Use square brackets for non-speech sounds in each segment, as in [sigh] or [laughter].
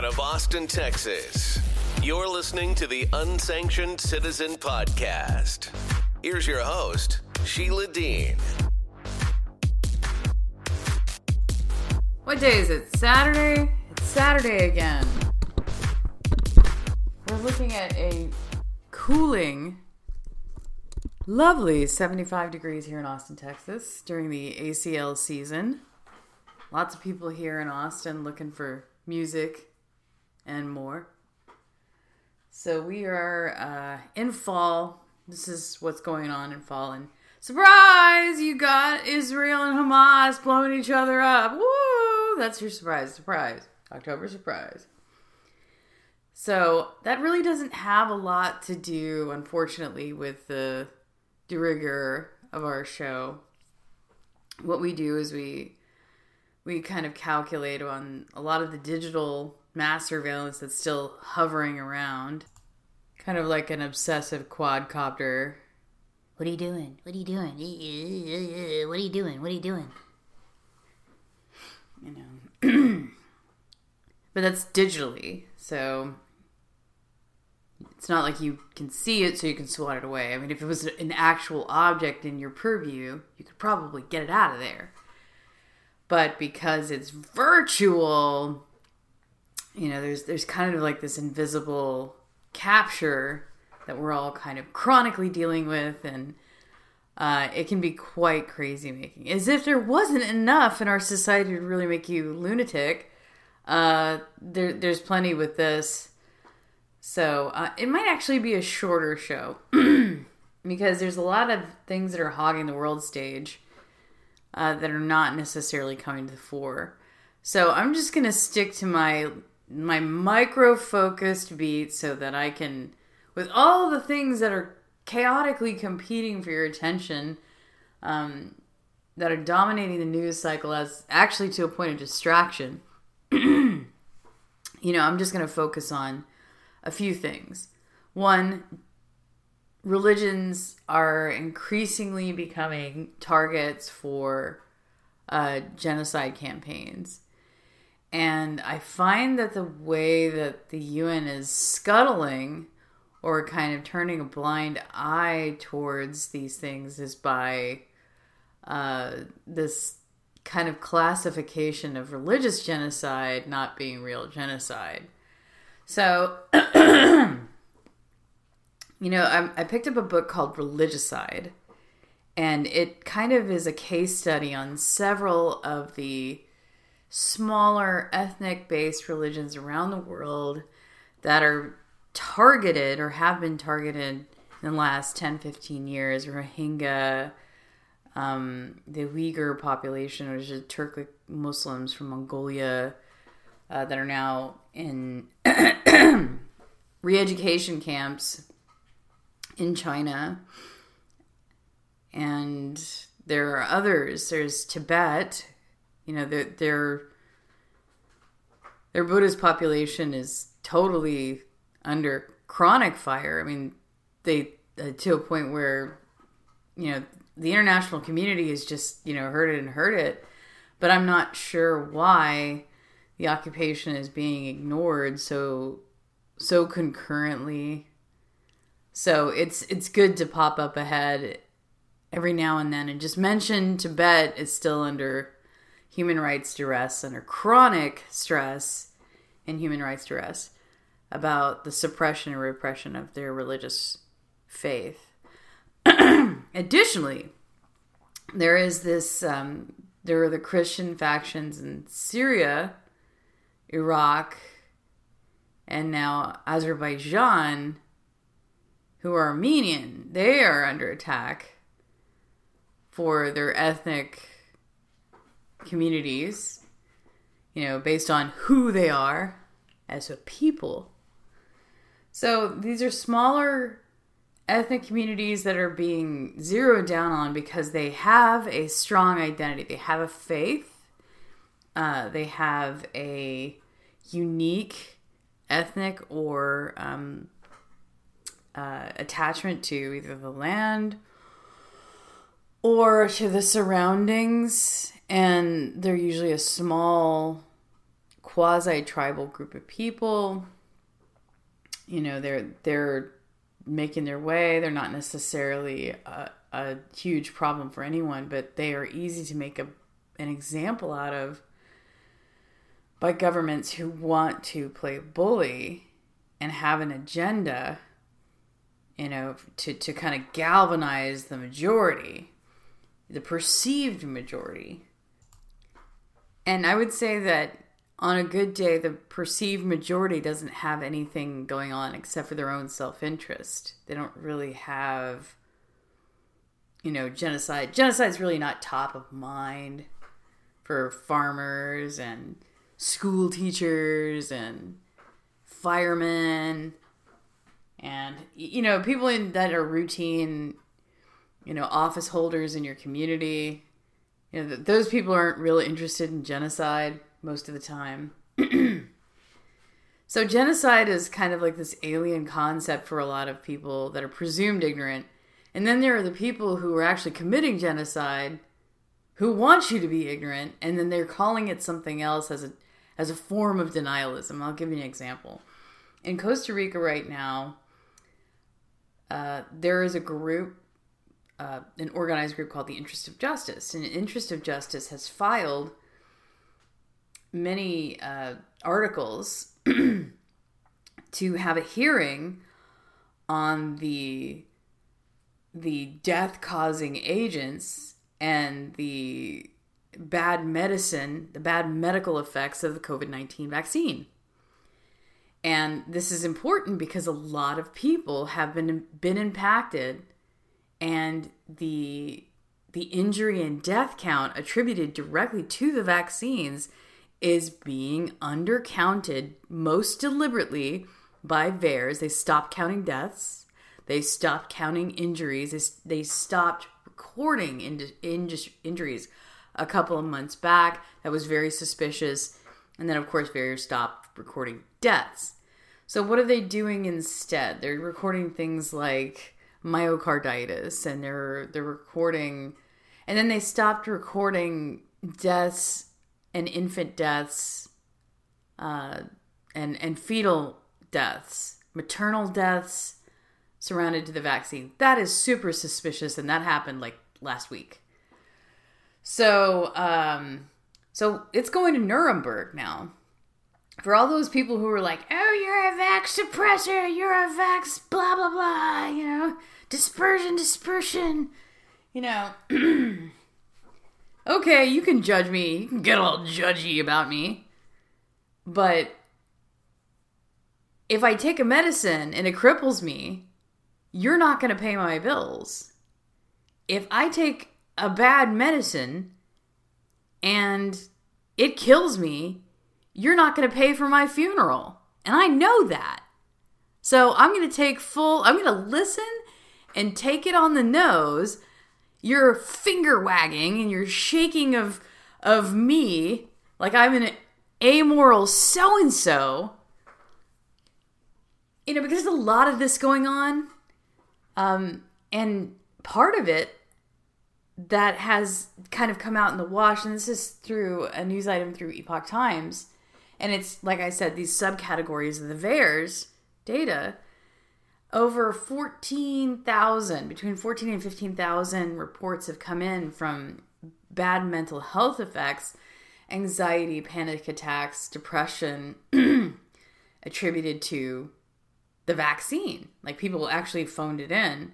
out of Austin, Texas. You're listening to the Unsanctioned Citizen Podcast. Here's your host, Sheila Dean. What day is it? Saturday? It's Saturday again. We're looking at a cooling, lovely 75 degrees here in Austin, Texas during the ACL season. Lots of people here in Austin looking for music and more. So we are uh, in fall. This is what's going on in fall. And surprise, you got Israel and Hamas blowing each other up. Woo! That's your surprise. Surprise. October surprise. So that really doesn't have a lot to do, unfortunately, with the de rigueur of our show. What we do is we we kind of calculate on a lot of the digital mass surveillance that's still hovering around, kind of like an obsessive quadcopter. What are you doing? What are you doing? Eh, eh, eh, what are you doing? What are you doing? You know, [clears throat] but that's digitally, so it's not like you can see it so you can swat it away. I mean, if it was an actual object in your purview, you could probably get it out of there. But because it's virtual, you know, there's there's kind of like this invisible capture that we're all kind of chronically dealing with and uh, it can be quite crazy making. As if there wasn't enough in our society to really make you lunatic. Uh, there, there's plenty with this. So uh, it might actually be a shorter show [clears throat] because there's a lot of things that are hogging the world stage uh, that are not necessarily coming to the fore. So I'm just gonna stick to my my micro focused beat so that I can, with all the things that are chaotically competing for your attention, um, that are dominating the news cycle as actually to a point of distraction. [clears throat] you know, I'm just gonna focus on a few things. One, religions are increasingly becoming targets for uh, genocide campaigns. And I find that the way that the UN is scuttling or kind of turning a blind eye towards these things is by uh, this kind of classification of religious genocide not being real genocide. So, [clears throat] you know, I, I picked up a book called Religicide, and it kind of is a case study on several of the smaller ethnic based religions around the world that are targeted or have been targeted in the last 10 15 years. Rohingya um, the uyghur population which is turkic muslims from mongolia uh, that are now in [clears throat] re-education camps in china. And there are others. There's tibet you know their their their buddhist population is totally under chronic fire. I mean they uh, to a point where you know the international community has just you know heard it and heard it. But i'm not sure why the occupation is being ignored so so concurrently. So it's it's good to pop up ahead every now and then and just mention tibet is still under human rights duress, under chronic stress and human rights duress about the suppression and repression of their religious faith. [clears throat] Additionally, there is this, um, there are the Christian factions in Syria, Iraq, and now Azerbaijan, who are Armenian. They are under attack for their ethnic communities, you know, based on who they are as a people. So these are smaller ethnic communities that are being zeroed down on because they have a strong identity. They have a faith. Uh, they have a unique ethnic or um, uh, attachment to either the land or to the surroundings and they're usually a small quasi tribal group of people. You know, they're they're making their way. They're not necessarily a, a huge problem for anyone, but they are easy to make a, an example out of by governments who want to play bully and have an agenda, you know, to, to kind of galvanize the majority, the perceived majority. And I would say that on a good day, the perceived majority doesn't have anything going on except for their own self interest. They don't really have, you know, genocide. Genocide is really not top of mind for farmers and school teachers and firemen and you know people in that are routine you know office holders in your community you know those people aren't really interested in genocide most of the time [clears throat] so genocide is kind of like this alien concept for a lot of people that are presumed ignorant and then there are the people who are actually committing genocide who want you to be ignorant and then they're calling it something else as a as a form of denialism. I'll give you an example. In Costa Rica right now, uh, there is a group, uh, an organized group called the Interest of Justice. And Interest of Justice has filed many uh, articles [clears throat] to have a hearing on the the death causing agents and the bad medicine, the bad medical effects of the COVID 19 vaccine. And this is important because a lot of people have been been impacted and the the injury and death count attributed directly to the vaccines is being undercounted most deliberately by VAERS. They stopped counting deaths. They stopped counting injuries. They, they stopped recording in, in, injuries a couple of months back that was very suspicious. And then, of course, VAERS stopped recording deaths. So, what are they doing instead? They're recording things like myocarditis and they're they're recording and then they stopped recording deaths and infant deaths uh, and and fetal deaths maternal deaths surrounded to the vaccine that is super suspicious and that happened like last week so, um, so it's going to Nuremberg now. For all those people who were like, "Oh, you're a vax suppressor, you're a vax, blah blah blah," you know, dispersion, dispersion, you know. [clears throat] okay, you can judge me, you can get all judgy about me, but if I take a medicine and it cripples me, you're not going to pay my bills. If I take a bad medicine and it kills me, you're not going to pay for my funeral. And I know that. So I'm going to take full, I'm going to listen and take it on the nose. You're finger wagging and you're shaking of of me like I'm an amoral so and so. You know, because there's a lot of this going on. Um, and part of it that has kind of come out in the wash, and this is through a news item through Epoch Times. And it's, like I said, these subcategories of the VAERS data. Over 14,000, between 14 and 15,000 reports have come in from bad mental health effects, anxiety, panic attacks, depression [clears throat] attributed to the vaccine. Like people actually phoned it in,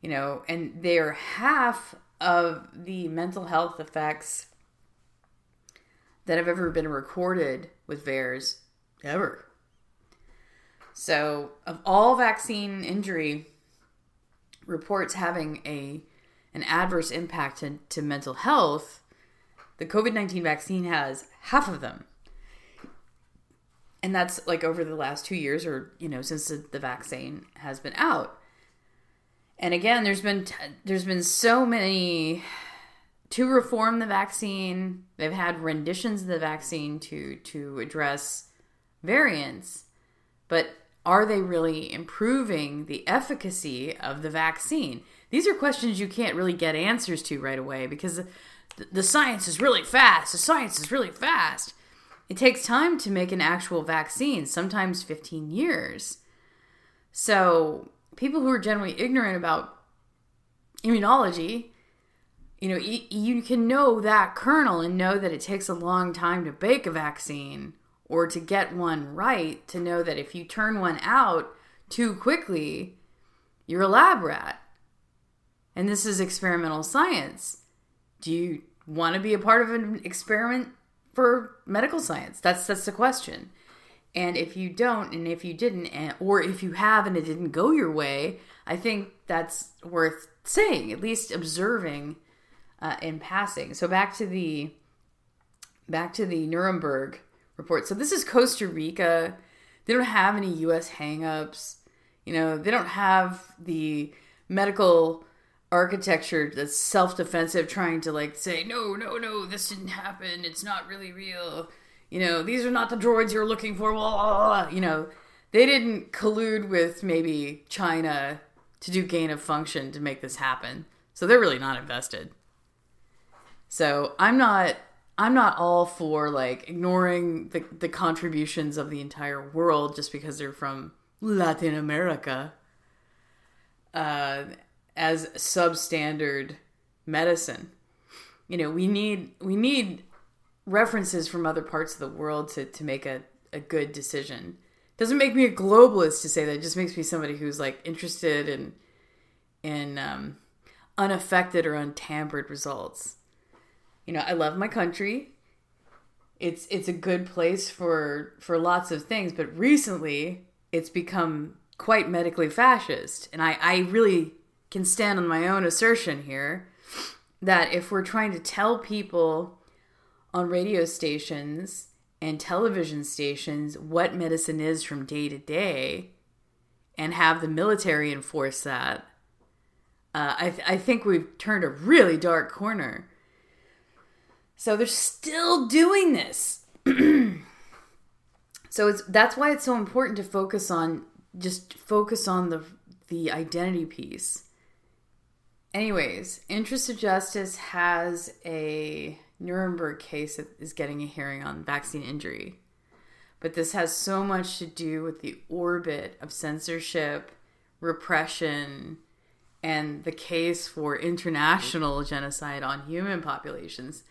you know, and they're half of the mental health effects that have ever been recorded with VAERS ever. So, of all vaccine injury reports having a an adverse impact to, to mental health, the COVID 19 vaccine has half of them. And that's like over the last two years, or, you know, since the, the vaccine has been out and again there's been t- there's been so many to reform the vaccine they've had renditions of the vaccine to to address variants but are they really improving the efficacy of the vaccine? These are questions you can't really get answers to right away because the, the science is really fast. The science is really fast. It takes time to make an actual vaccine, sometimes 15 years. So, people who are generally ignorant about immunology, you know, y- you can know that kernel and know that it takes a long time to bake a vaccine or to get one right, to know that if you turn one out too quickly, you're a lab rat. And this is experimental science. Do you want to be a part of an experiment for medical science? That's that's the question. And if you don't, and if you didn't, and, or if you have and it didn't go your way, I think that's worth saying, at least observing uh, in passing. So back to the back to the Nuremberg report. So this is Costa Rica. They don't have any U.S. hangups. You know, they don't have the medical architecture that's self-defensive trying to like say no no no this didn't happen it's not really real you know these are not the droids you're looking for blah, blah, blah. you know they didn't collude with maybe china to do gain of function to make this happen so they're really not invested so i'm not i'm not all for like ignoring the, the contributions of the entire world just because they're from latin america uh as substandard medicine. You know, we need we need references from other parts of the world to, to make a, a good decision. Doesn't make me a globalist to say that. It just makes me somebody who's like interested in in um, unaffected or untampered results. You know, I love my country. It's it's a good place for for lots of things, but recently it's become quite medically fascist, and I I really can stand on my own assertion here that if we're trying to tell people on radio stations and television stations what medicine is from day to day and have the military enforce that, uh, I, th- I think we've turned a really dark corner. So they're still doing this. [clears throat] so it's that's why it's so important to focus on just focus on the the identity piece Anyways, Interest of Justice has a Nuremberg case that is getting a hearing on vaccine injury. But this has so much to do with the orbit of censorship, repression, and the case for international genocide on human populations.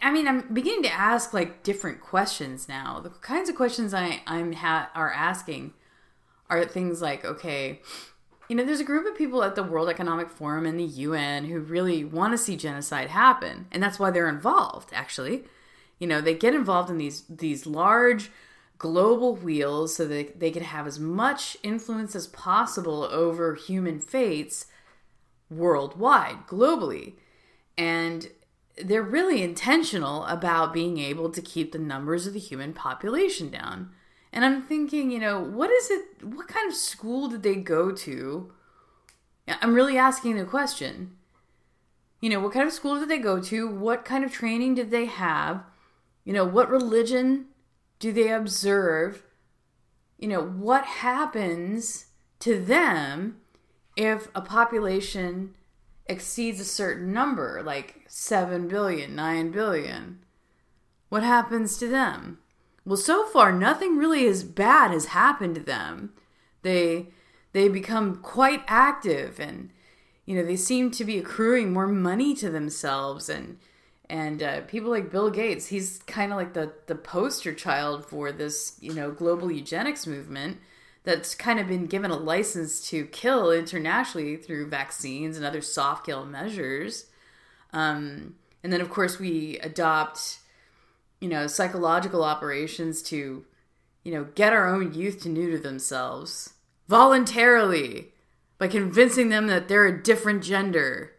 I mean, I'm beginning to ask like different questions now. The kinds of questions I, I'm ha- are asking are things like, okay, you know, there's a group of people at the World Economic Forum and the UN who really want to see genocide happen, and that's why they're involved. Actually, you know, they get involved in these these large global wheels so that they can have as much influence as possible over human fates worldwide, globally, and they're really intentional about being able to keep the numbers of the human population down. And I'm thinking, you know, what is it? What kind of school did they go to? I'm really asking the question. You know, what kind of school did they go to? What kind of training did they have? You know, what religion do they observe? You know, what happens to them if a population exceeds a certain number, like 7 billion, 9 billion? What happens to them? Well, so far nothing really as bad has happened to them. They they become quite active and you know, they seem to be accruing more money to themselves and and uh, people like Bill Gates, he's kind of like the the poster child for this, you know, global eugenics movement that's kind of been given a license to kill internationally through vaccines and other soft kill measures. Um, and then, of course, we adopt you know, psychological operations to, you know, get our own youth to neuter themselves voluntarily by convincing them that they're a different gender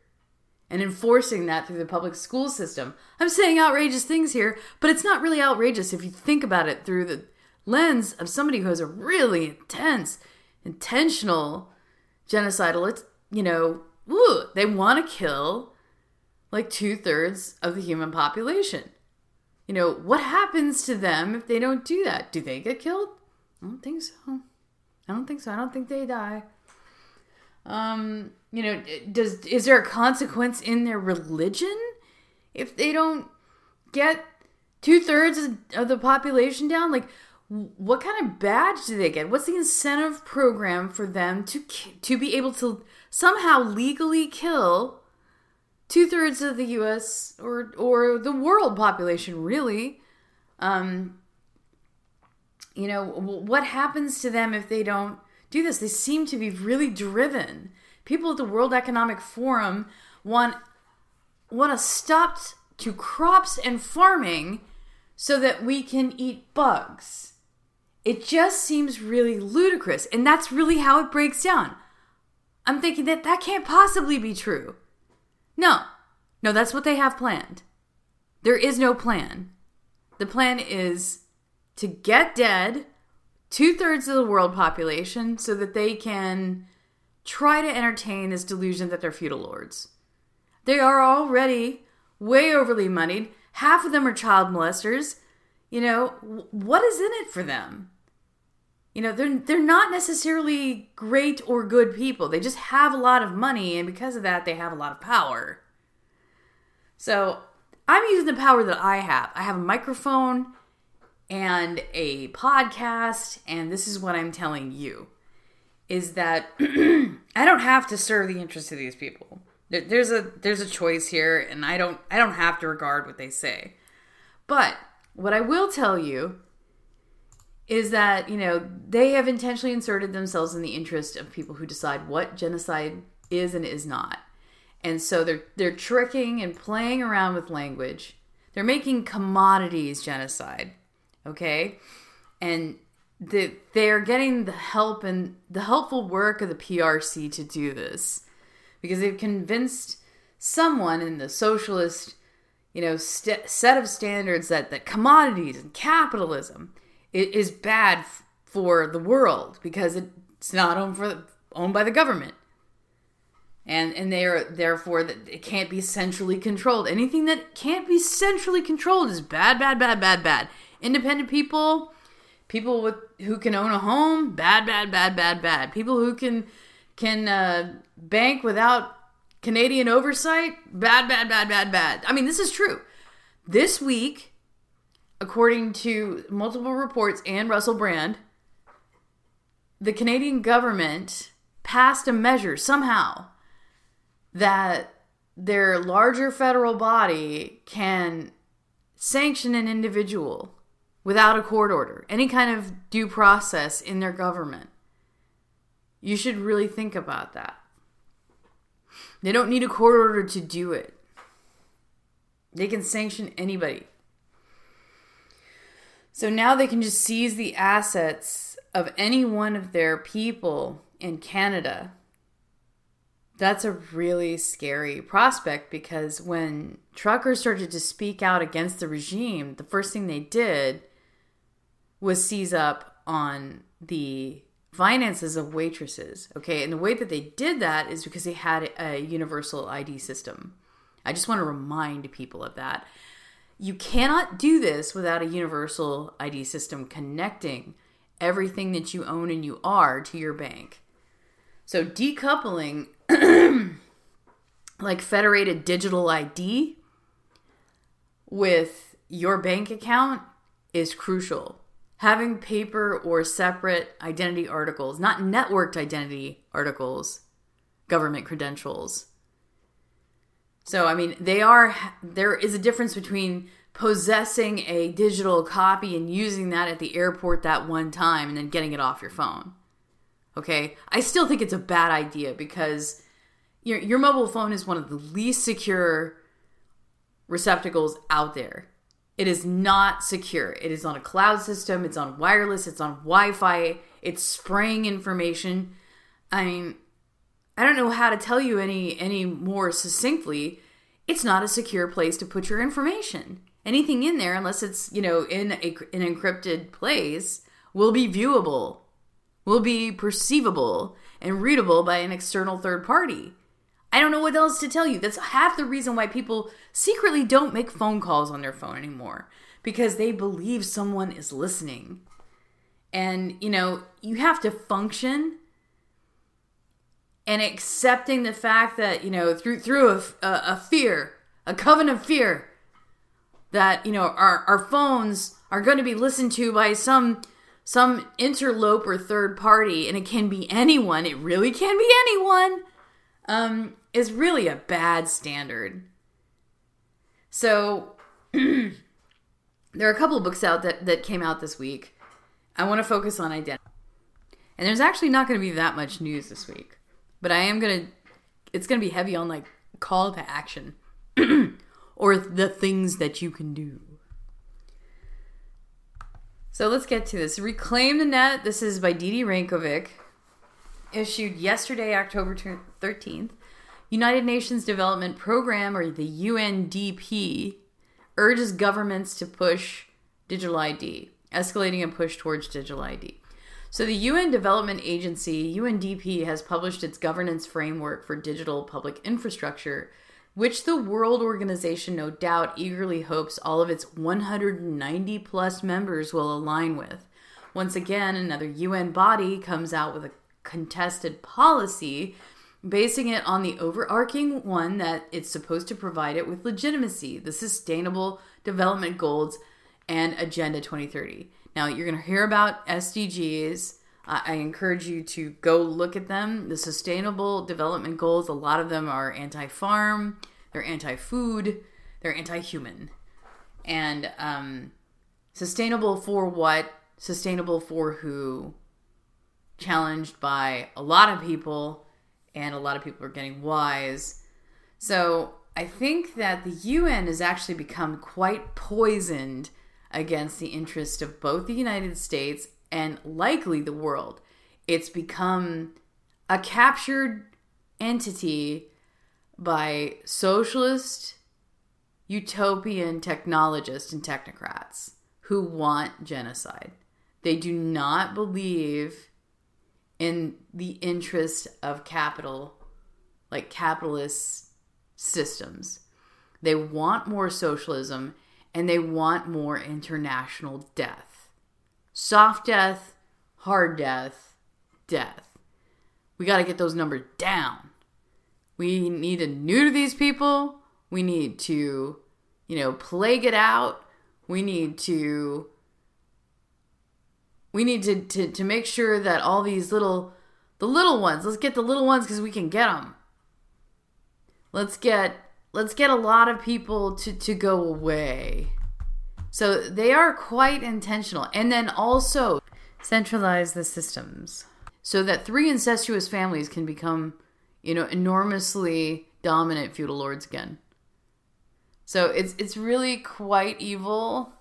and enforcing that through the public school system. I'm saying outrageous things here, but it's not really outrageous if you think about it through the lens of somebody who has a really intense, intentional genocidal, it's, you know, ooh, they want to kill like two thirds of the human population. You know, what happens to them if they don't do that? Do they get killed? I don't think so. I don't think so. I don't think they die. Um, you know, does is there a consequence in their religion if they don't get two thirds of the population down. Like, what kind of badge do they get? What's the incentive program for them to to be able to somehow legally kill two thirds of the U.S. or or the world population? Really, um, you know, what happens to them if they don't do this? They seem to be really driven. People at the World Economic Forum want want us stopped to crops and farming so that we can eat bugs. It just seems really ludicrous, and that's really how it breaks down. I'm thinking that that can't possibly be true. No, no, that's what they have planned. There is no plan. The plan is to get dead two thirds of the world population so that they can try to entertain this delusion that they're feudal lords. They are already way overly moneyed. Half of them are child molesters. You know, what is in it for them? You know, they're they're not necessarily great or good people. They just have a lot of money and because of that they have a lot of power. So, I'm using the power that I have. I have a microphone and a podcast and this is what I'm telling you is that [clears throat] I don't have to serve the interests of these people. There's a there's a choice here, and I don't I don't have to regard what they say. But what I will tell you is that you know they have intentionally inserted themselves in the interest of people who decide what genocide is and is not, and so they're they're tricking and playing around with language. They're making commodities genocide, okay, and the, they're getting the help and the helpful work of the PRC to do this because they've convinced someone in the socialist, you know, st- set of standards that that commodities and capitalism is bad for the world because it's not owned for owned by the government. And and they are therefore that it can't be centrally controlled. Anything that can't be centrally controlled is bad, bad, bad, bad, bad. Independent people, people with who can own a home, bad, bad, bad, bad, bad. People who can can uh, bank without Canadian oversight, bad, bad, bad, bad, bad. I mean, this is true. This week, according to multiple reports and Russell Brand, the Canadian government passed a measure somehow that their larger federal body can sanction an individual without a court order, any kind of due process in their government. You should really think about that. They don't need a court order to do it. They can sanction anybody. So now they can just seize the assets of any one of their people in Canada. That's a really scary prospect because when truckers started to speak out against the regime, the first thing they did was seize up on the finances of waitresses. Okay, and the way that they did that is because they had a universal ID system. I just want to remind people of that. You cannot do this without a universal ID system connecting everything that you own and you are to your bank. So decoupling [clears throat] like federated digital ID with your bank account is crucial having paper or separate identity articles, not networked identity articles, government credentials. So, I mean, they are, there is a difference between possessing a digital copy and using that at the airport that one time and then getting it off your phone. Okay? I still think it's a bad idea because your, your mobile phone is one of the least secure receptacles out there. It is not secure. It is on a cloud system, it's on wireless, it's on Wi Fi, it's spraying information. I mean, I don't know how to tell you any any more succinctly. It's not a secure place to put your information. Anything in there, unless it's you know in a, an encrypted place, will be viewable, will be perceivable and readable by an external third party. I don't know what else to tell you. That's half the reason why people secretly don't make phone calls on their phone anymore because they believe someone is listening. And, you know, you have to function and accepting the fact that, you know, through through a, a, a fear, a covenant of fear, that you know our our phones are going to be listened to by some some interloper third party and it can be anyone it really can be anyone um is really a bad standard. So [clears throat] there are a couple of books out that that came out this week. I want to focus on identity. And there's actually not going to be that much news this week but i am to it's to be heavy on like call to action [clears throat] or the things that you can do so let's get to this. Reclaim the Net. This is by Didi Rankovic. Issued yesterday, October 13th. United Nations Development Program, or the UNDP, urges governments to push digital ID, escalating a push towards digital ID. So, the UN Development Agency, UNDP, has published its governance framework for digital public infrastructure which the World Organization no doubt eagerly hopes all of its 190 plus members will align with. Once again, another UN body comes out with a contested policy, basing it on the overarching one that it's supposed to provide it with legitimacy the Sustainable Development Goals and Agenda 2030. Now, you're going to hear about SDGs. I encourage you to go look at them. The Sustainable Development Goals, a lot of them are anti farm, they're anti food, they're anti human. And um, sustainable for what? Sustainable for who? Challenged by a lot of people, and a lot of people are getting wise. So I think that the UN has actually become quite poisoned against the interest of both the United States and likely the world. It's become a captured entity by socialist, utopian technologists and technocrats who want genocide. They do not believe in the interest of capital, like capitalist systems. They want more socialism and they want more international death soft death, hard death, death. We got to get those numbers down. We need to neuter these people. We need to, you know, plague it out. We need to we need to, to, to make sure that all these little the little ones let's get the little ones because we can get them let's get let's get a lot of people to to go away so they are quite intentional. And then also centralize the systems so that three incestuous families can become, you know, enormously dominant feudal lords again. So it's it's really quite evil.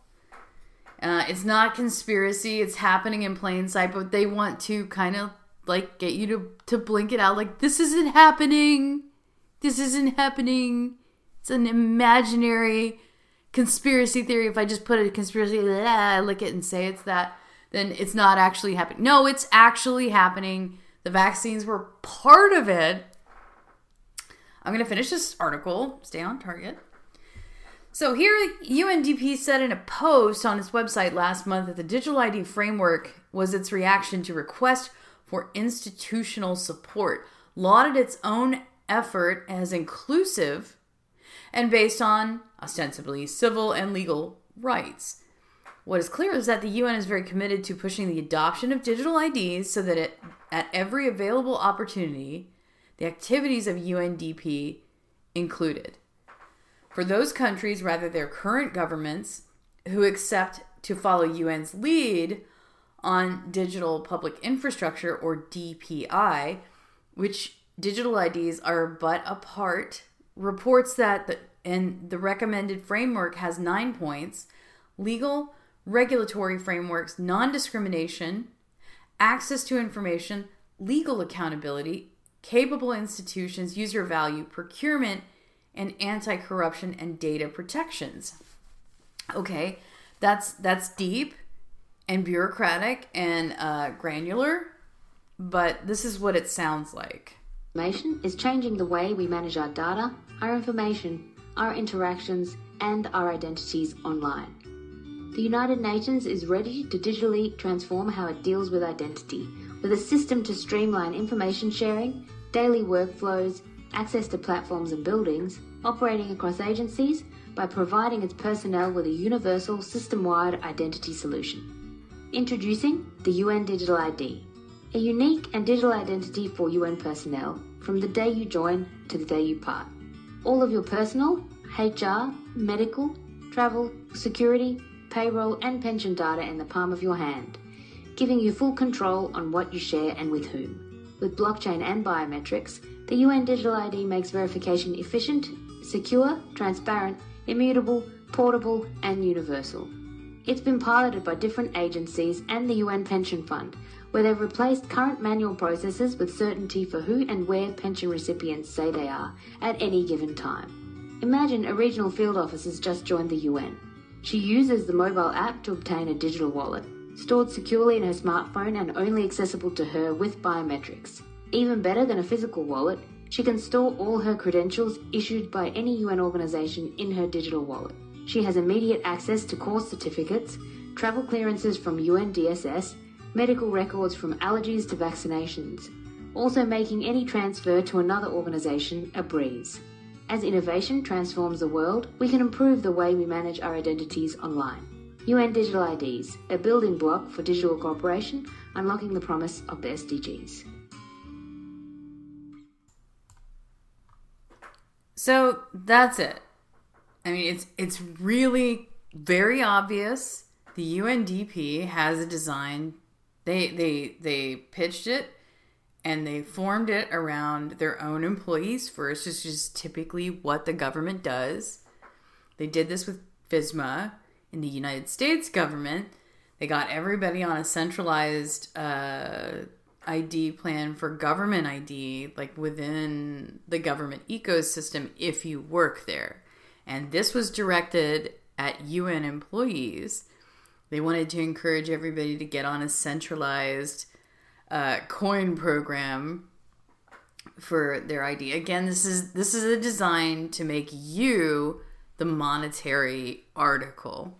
Uh, it's not conspiracy. It's happening in plain sight, but they want to kind of like get you to to blink it out. Like this isn't happening. This isn't happening. It's an imaginary conspiracy theory, if I just put a conspiracy, blah, lick it and say it's that, then it's not actually happening. No, it's actually happening. The vaccines were part of it. I'm going to finish this article. Stay on target. So here, UNDP said in a post on its website last month that the digital ID framework was its reaction to request for institutional support, lauded its own effort as inclusive and based on ostensibly civil and legal rights. What is clear is that the UN is very committed to pushing the adoption of digital IDs so that it, at every available opportunity, the activities of UNDP included. For those countries, rather their current governments, who accept to follow UN's lead on digital public infrastructure or DPI, which digital IDs are but a part, reports that the and the recommended framework has nine points legal, regulatory frameworks, non discrimination, access to information, legal accountability, capable institutions, user value, procurement, and anti corruption and data protections. Okay, that's that's deep and bureaucratic and uh, granular, but this is what it sounds like. Information is changing the way we manage our data, our information, our interactions, and our identities online. The United Nations is ready to digitally transform how it deals with identity, with a system to streamline information sharing, daily workflows, access to platforms and buildings, operating across agencies, by providing its personnel with a universal system wide identity solution. Introducing the UN Digital ID, a unique and digital identity for UN personnel from the day you join to the day you part. All of your personal, HR, medical, travel, security, payroll, and pension data in the palm of your hand, giving you full control on what you share and with whom. With blockchain and biometrics, the UN Digital ID makes verification efficient, secure, transparent, immutable, portable, and universal. It's been piloted by different agencies and the UN Pension Fund, where they've replaced current manual processes with certainty for who and where pension recipients say they are at any given time. Imagine a regional field officer has just joined the UN. She uses the mobile app to obtain a digital wallet, stored securely in her smartphone and only accessible to her with biometrics. Even better than a physical wallet, she can store all her credentials issued by any UN organization in her digital wallet. She has immediate access to course certificates, travel clearances from UNDSS, medical records from allergies to vaccinations, also making any transfer to another organization a breeze. As innovation transforms the world, we can improve the way we manage our identities online. UN Digital IDs, a building block for digital cooperation, unlocking the promise of the SDGs. So that's it. I mean, it's it's really very obvious. The UNDP has a design. They they they pitched it and they formed it around their own employees first, which is typically what the government does. They did this with FISMA in the United States government. They got everybody on a centralized uh, ID plan for government ID, like within the government ecosystem, if you work there. And this was directed at UN employees. They wanted to encourage everybody to get on a centralized uh, coin program for their ID. Again, this is this is a design to make you the monetary article.